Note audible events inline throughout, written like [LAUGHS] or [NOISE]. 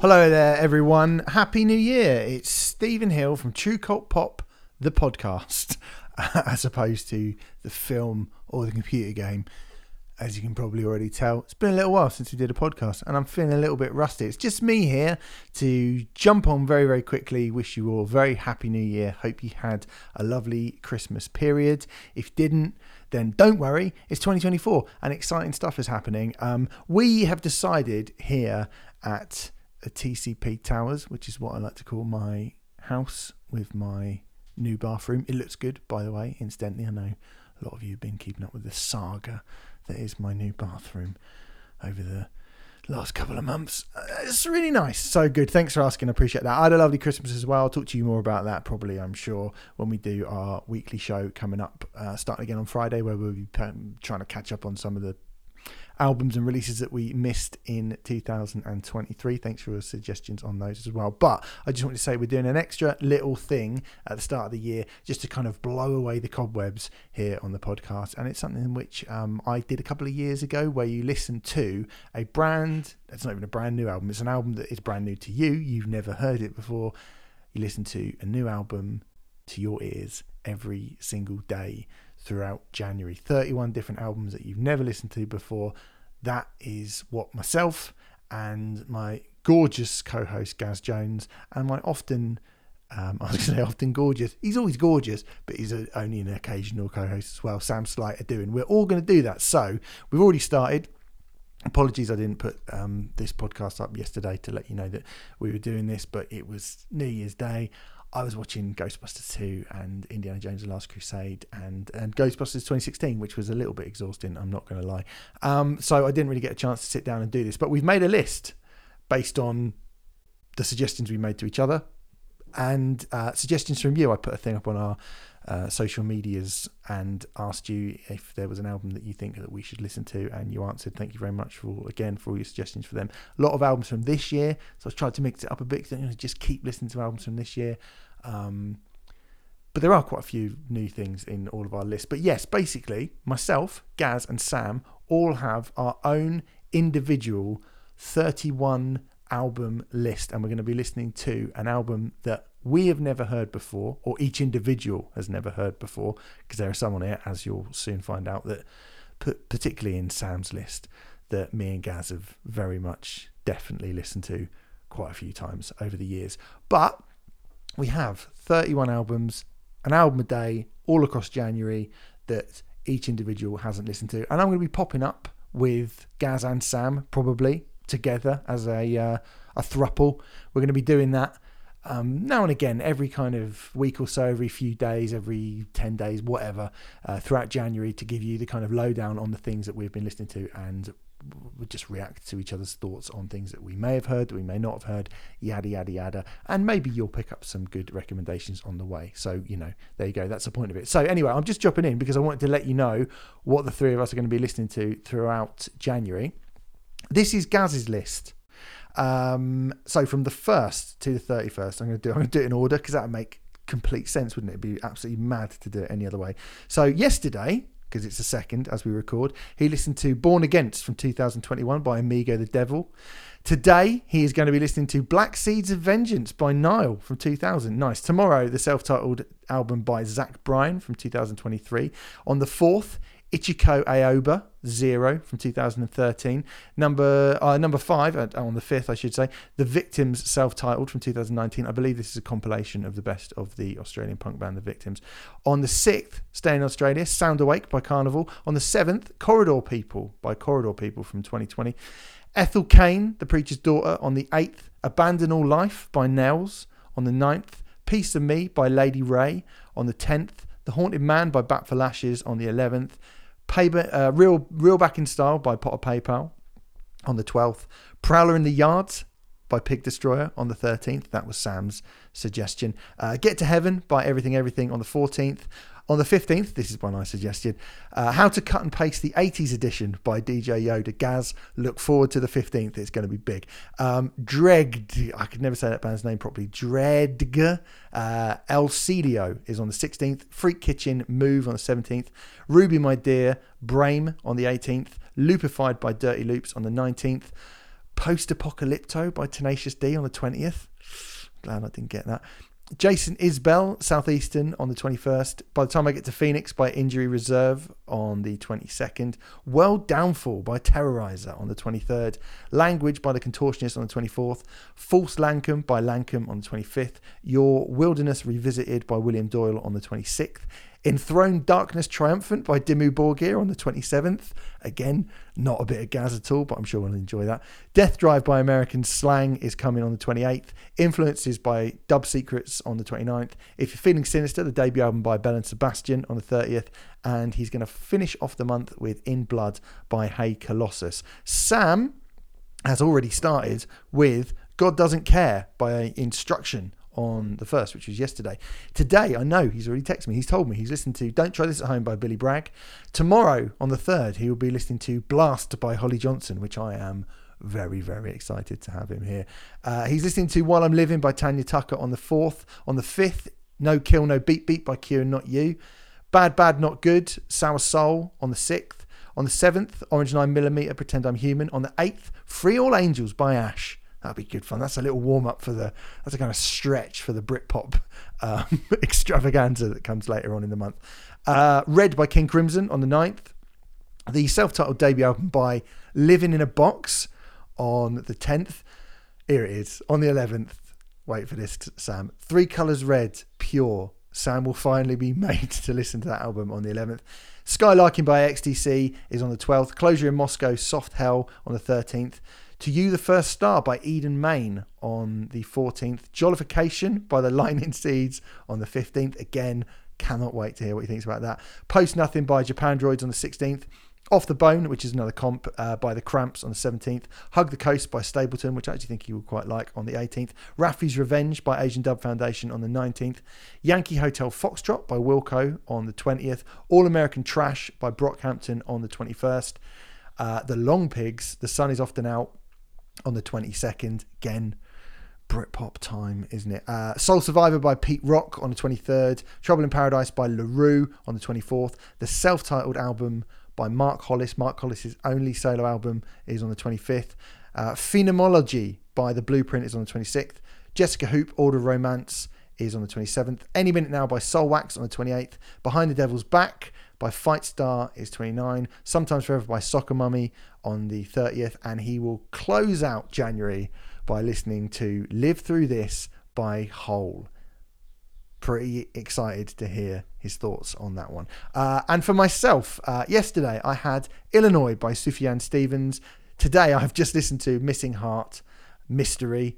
Hello there, everyone. Happy New Year. It's Stephen Hill from True Cult Pop, the podcast, [LAUGHS] as opposed to the film or the computer game. As you can probably already tell, it's been a little while since we did a podcast, and I'm feeling a little bit rusty. It's just me here to jump on very, very quickly. Wish you all a very happy New Year. Hope you had a lovely Christmas period. If didn't, then don't worry, it's 2024 and exciting stuff is happening. Um, we have decided here at a TCP Towers, which is what I like to call my house with my new bathroom. It looks good, by the way. Incidentally, I know a lot of you have been keeping up with the saga that is my new bathroom over the last couple of months. Uh, it's really nice. So good. Thanks for asking. I appreciate that. I had a lovely Christmas as well. I'll talk to you more about that probably, I'm sure, when we do our weekly show coming up, uh, starting again on Friday, where we'll be trying to catch up on some of the albums and releases that we missed in 2023. Thanks for your suggestions on those as well. But I just want to say we're doing an extra little thing at the start of the year just to kind of blow away the cobwebs here on the podcast. And it's something which um, I did a couple of years ago where you listen to a brand, it's not even a brand new album, it's an album that is brand new to you. You've never heard it before. You listen to a new album to your ears every single day throughout January. 31 different albums that you've never listened to before. That is what myself and my gorgeous co host Gaz Jones and my often, um, [LAUGHS] I was going to say often gorgeous, he's always gorgeous, but he's a, only an occasional co host as well, Sam Slight are doing. We're all going to do that. So we've already started. Apologies, I didn't put um, this podcast up yesterday to let you know that we were doing this, but it was New Year's Day. I was watching Ghostbusters 2 and Indiana Jones: The Last Crusade and and Ghostbusters 2016, which was a little bit exhausting. I'm not going to lie. Um, so I didn't really get a chance to sit down and do this. But we've made a list based on the suggestions we made to each other and uh, suggestions from you. I put a thing up on our uh, social medias and asked you if there was an album that you think that we should listen to, and you answered. Thank you very much for again for all your suggestions for them. A lot of albums from this year, so I tried to mix it up a bit. You know, just keep listening to albums from this year. Um, but there are quite a few new things in all of our lists. But yes, basically, myself, Gaz, and Sam all have our own individual 31 album list, and we're going to be listening to an album that we have never heard before, or each individual has never heard before, because there are some on here, as you'll soon find out, that particularly in Sam's list, that me and Gaz have very much definitely listened to quite a few times over the years. But we have 31 albums, an album a day, all across January that each individual hasn't listened to. And I'm going to be popping up with Gaz and Sam probably together as a uh, a thruple. We're going to be doing that um, now and again, every kind of week or so, every few days, every 10 days, whatever, uh, throughout January to give you the kind of lowdown on the things that we've been listening to and we just react to each other's thoughts on things that we may have heard, that we may not have heard, yada, yada, yada. And maybe you'll pick up some good recommendations on the way. So, you know, there you go. That's the point of it. So, anyway, I'm just jumping in because I wanted to let you know what the three of us are going to be listening to throughout January. This is Gaz's list. Um, so from the first to the thirty first, I'm going to do [LAUGHS] I'm going to do it in order because that would make complete sense, wouldn't it? It'd be absolutely mad to do it any other way. So yesterday, because it's the second as we record, he listened to Born Against from 2021 by Amigo the Devil. Today, he is going to be listening to Black Seeds of Vengeance by Nile from 2000. Nice. Tomorrow, the self titled album by Zach Bryan from 2023. On the 4th, Ichiko Aoba, Zero from 2013. Number uh, number five, uh, on the fifth, I should say, The Victims self titled from 2019. I believe this is a compilation of the best of the Australian punk band, The Victims. On the sixth, Stay in Australia, Sound Awake by Karnivool. On the seventh, Corridor People by Corridor People from 2020. Ethel Cain, The Preacher's Daughter, on the 8th. Abandon All Life by Nails, on the ninth, Piece of Me by Lady Wray, on the 10th. The Haunted Man by Bat for Lashes, on the 11th. Uh, Real, Real Back in Style by Potter Payper on the 12th. Prowler in the Yards by Pig Destroyer on the 13th. That was Sam's suggestion. Uh, Get to Heaven by Everything Everything on the 14th. On the 15th, this is one I suggested, uh, How to Cut and Paste the 80s edition by DJ Yoda. Gaz, look forward to the 15th. It's going to be big. Um, Dregged, I could never say that band's name properly. Dredg, uh, El Cielo is on the 16th. Freak Kitchen, Move on the 17th. Ruby My Dear, Brame on the 18th. Loopified by Dirty Loops on the 19th. Post Apocalypto by Tenacious D on the 20th. [SIGHS] Glad I didn't get that. Jason Isbell, Southeastern on the 21st. By the time I get to Phoenix, by Injury Reserve on the 22nd. World Downfall by Terrorizer on the 23rd. Language by The Contortionist on the 24th. False Lankum by Lankum on the 25th. Your Wilderness Revisited by William Doyle on the 26th. Enthroned Darkness Triumphant by Dimmu Borgir on the 27th. Again, not a bit of Gaz at all, but I'm sure we'll enjoy that. Death Drive by American Slang is coming on the 28th. Influences by Dub Secrets on the 29th. If You're Feeling Sinister, the debut album by Belle and Sebastian on the 30th. And he's going to finish off the month with In Blood by Hey Colossus. Sam has already started with God Doesn't Care by Instruction on the first, which was yesterday. Today, I know he's already texted me. He's told me he's listened to Don't Try This at Home by Billy Bragg. Tomorrow, on the third, he will be listening to Blast by Holly Johnson, which I am very, very excited to have him here. Uh, he's listening to While I'm Living by Tanya Tucker on the fourth. On the fifth, No Kill, No Beat Beat by Kieran Not You. Bad, Bad, Not Good, Sour Soul on the sixth. On the seventh, Orange 9mm, Pretend I'm Human. On the eighth, Free All Angels by Ash. That'd be good fun. That's a little warm up for the. That's a kind of stretch for the Britpop um, [LAUGHS] extravaganza that comes later on in the month. Uh, Red by King Crimson on the 9th. The self-titled debut album by Living in a Box on the 10th. Here it is on the 11th. Wait for this, Sam. Three Colours Red, Pure. Sam will finally be [LAUGHS] made to listen to that album on the 11th. Skylarking by XTC is on the 12th. Closure in Moscow, Soft Hell on the 13th. To You the First Star by Eden Main on the 14th. Jollification by the Lightning Seeds on the 15th. Again, cannot wait to hear what he thinks about that. Post Nothing by Japandroids on the 16th. Off the Bone, which is another comp uh, by The Cramps on the 17th. Hug the Coast by Stapleton, which I actually think you would quite like on the 18th. Rafi's Revenge by Asian Dub Foundation on the 19th. Yankee Hotel Foxtrot by Wilco on the 20th. All American Trash by Brockhampton on the 21st. Uh, the Longpigs, The Sun is Often Out on the 22nd. Again, Britpop time, isn't it? Uh, Soul Survivor by Pete Rock on the 23rd. Trouble in Paradise by La Roux on the 24th. The self titled album by Mark Hollis. Mark Hollis's only solo album is on the 25th. Uh, Phenomenology by The Blueprint is on the 26th. Jesca Hoop, Order of Romance is on the 27th. Any Minute Now by Soulwax on the 28th. Behind the Devil's Back by Fightstar is 29. Sometimes Forever by Soccer Mummy on the 30th. And he will close out January by listening to Live Through This by Hole. Pretty excited to hear his thoughts on that one. Uh, and for myself, uh, yesterday I had Illinois by Sufjan Stevens. Today I've just listened to Missing Heart Mystery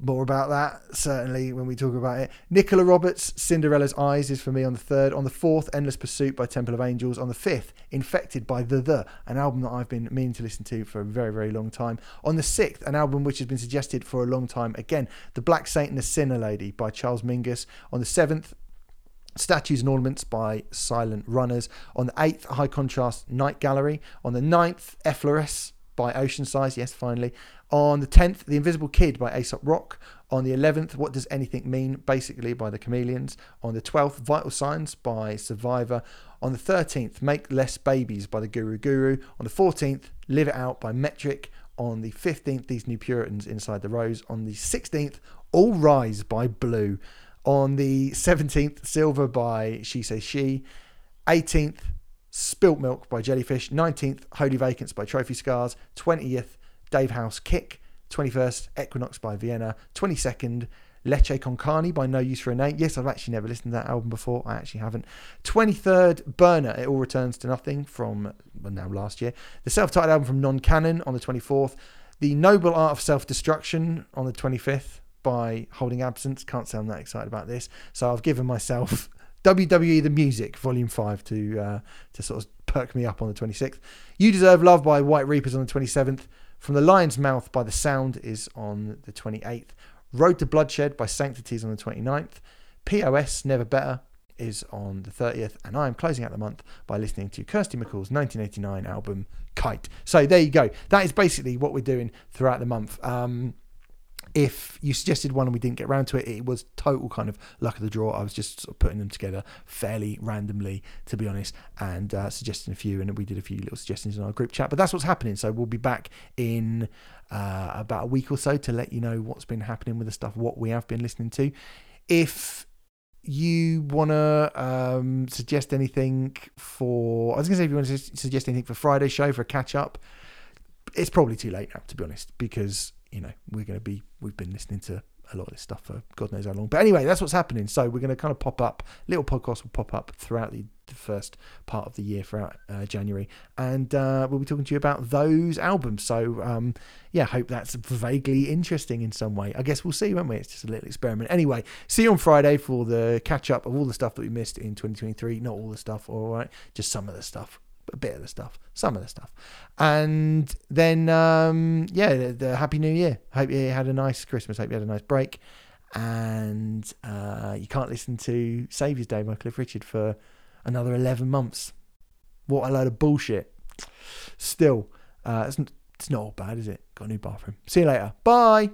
more about that certainly when we talk about it. Nicola Roberts, Cinderella's Eyes is for me on the third. On the fourth, Endless Pursuit by Temple of Angels. On the fifth, Infected by The The, an album that I've been meaning to listen to for a very, very long time. On the sixth, an album which has been suggested for a long time. Again, The Black Saint and the Sinner Lady by Charles Mingus. On the seventh, Statues and Ornaments by Silent Runners. On the 8th, High Contrast Night Gallery. On the 9th, Effloresce by Oceansize. Yes, finally. On the 10th, The Invisible Kid by Aesop Rock. On the 11th, What Does Anything Mean? Basically by The Chameleons. On the 12th, Vital Signs by Survivor. On the 13th, Make Less Babies by The Guru Guru. On the 14th, Live It Out by Metric. On the 15th, These New Puritans Inside the Rose. On the 16th, All Rise by Blue. On the 17th, Silver by She Says She. 18th, Spilt Milk by Jellyfish. 19th, Holy Vacants by Trophy Scars. 20th, Dave House Kick. 21st, Equinox by Vienna. 22nd, Leche Con Carne by No Use for a Name. Yes, I've actually never listened to that album before. I actually haven't. 23rd, Burner, It All Returns to Nothing from well, now last year. The self titled album from Non Canon on the 24th. The Noble Art of Self Destruction on the 25th by Holding Absence. Can't say I'm that excited about this. So I've given myself WWE The Music, Volume 5, to, uh, to sort of perk me up on the 26th. You Deserve Love by White Reapers on the 27th. From the Lion's Mouth by The Sound is on the 28th. Road to Bloodshed by Sanctities on the 29th. POS Never Better is on the 30th. And I am closing out the month by listening to Kirsty MacColl's 1989 album Kite. So there you go. That is basically what we're doing throughout the month. Um, if you suggested one and we didn't get around to it, it was total kind of luck of the draw. I was just sort of putting them together fairly randomly, to be honest, and uh, suggesting a few, and we did a few little suggestions in our group chat. But that's what's happening. So we'll be back in uh, about a week or so to let you know what's been happening with the stuff, what we have been listening to. If you want to um, suggest anything for, I was going to say if you want to suggest anything for Friday's show for a catch up, it's probably too late now, to be honest, because you know, we're going to be, we've been listening to a lot of this stuff for God knows how long. But anyway, that's what's happening. So we're going to kind of pop up, little podcasts will pop up throughout the, the first part of the year, throughout uh, January. And uh, we'll be talking to you about those albums. So um, yeah, hope that's vaguely interesting in some way. I guess we'll see, won't we? It's just a little experiment. Anyway, see you on Friday for the catch up of all the stuff that we missed in 2023. Not all the stuff, all right, just some of the stuff a bit of the stuff, some of the stuff. And then, um, yeah, the, the, Happy New Year. Hope you had a nice Christmas. Hope you had a nice break. And uh, you can't listen to Saviour's Day by Cliff Richard for another 11 months. What a load of bullshit. Still, uh, it's, it's not all bad, is it? Got a new bathroom. See you later. Bye.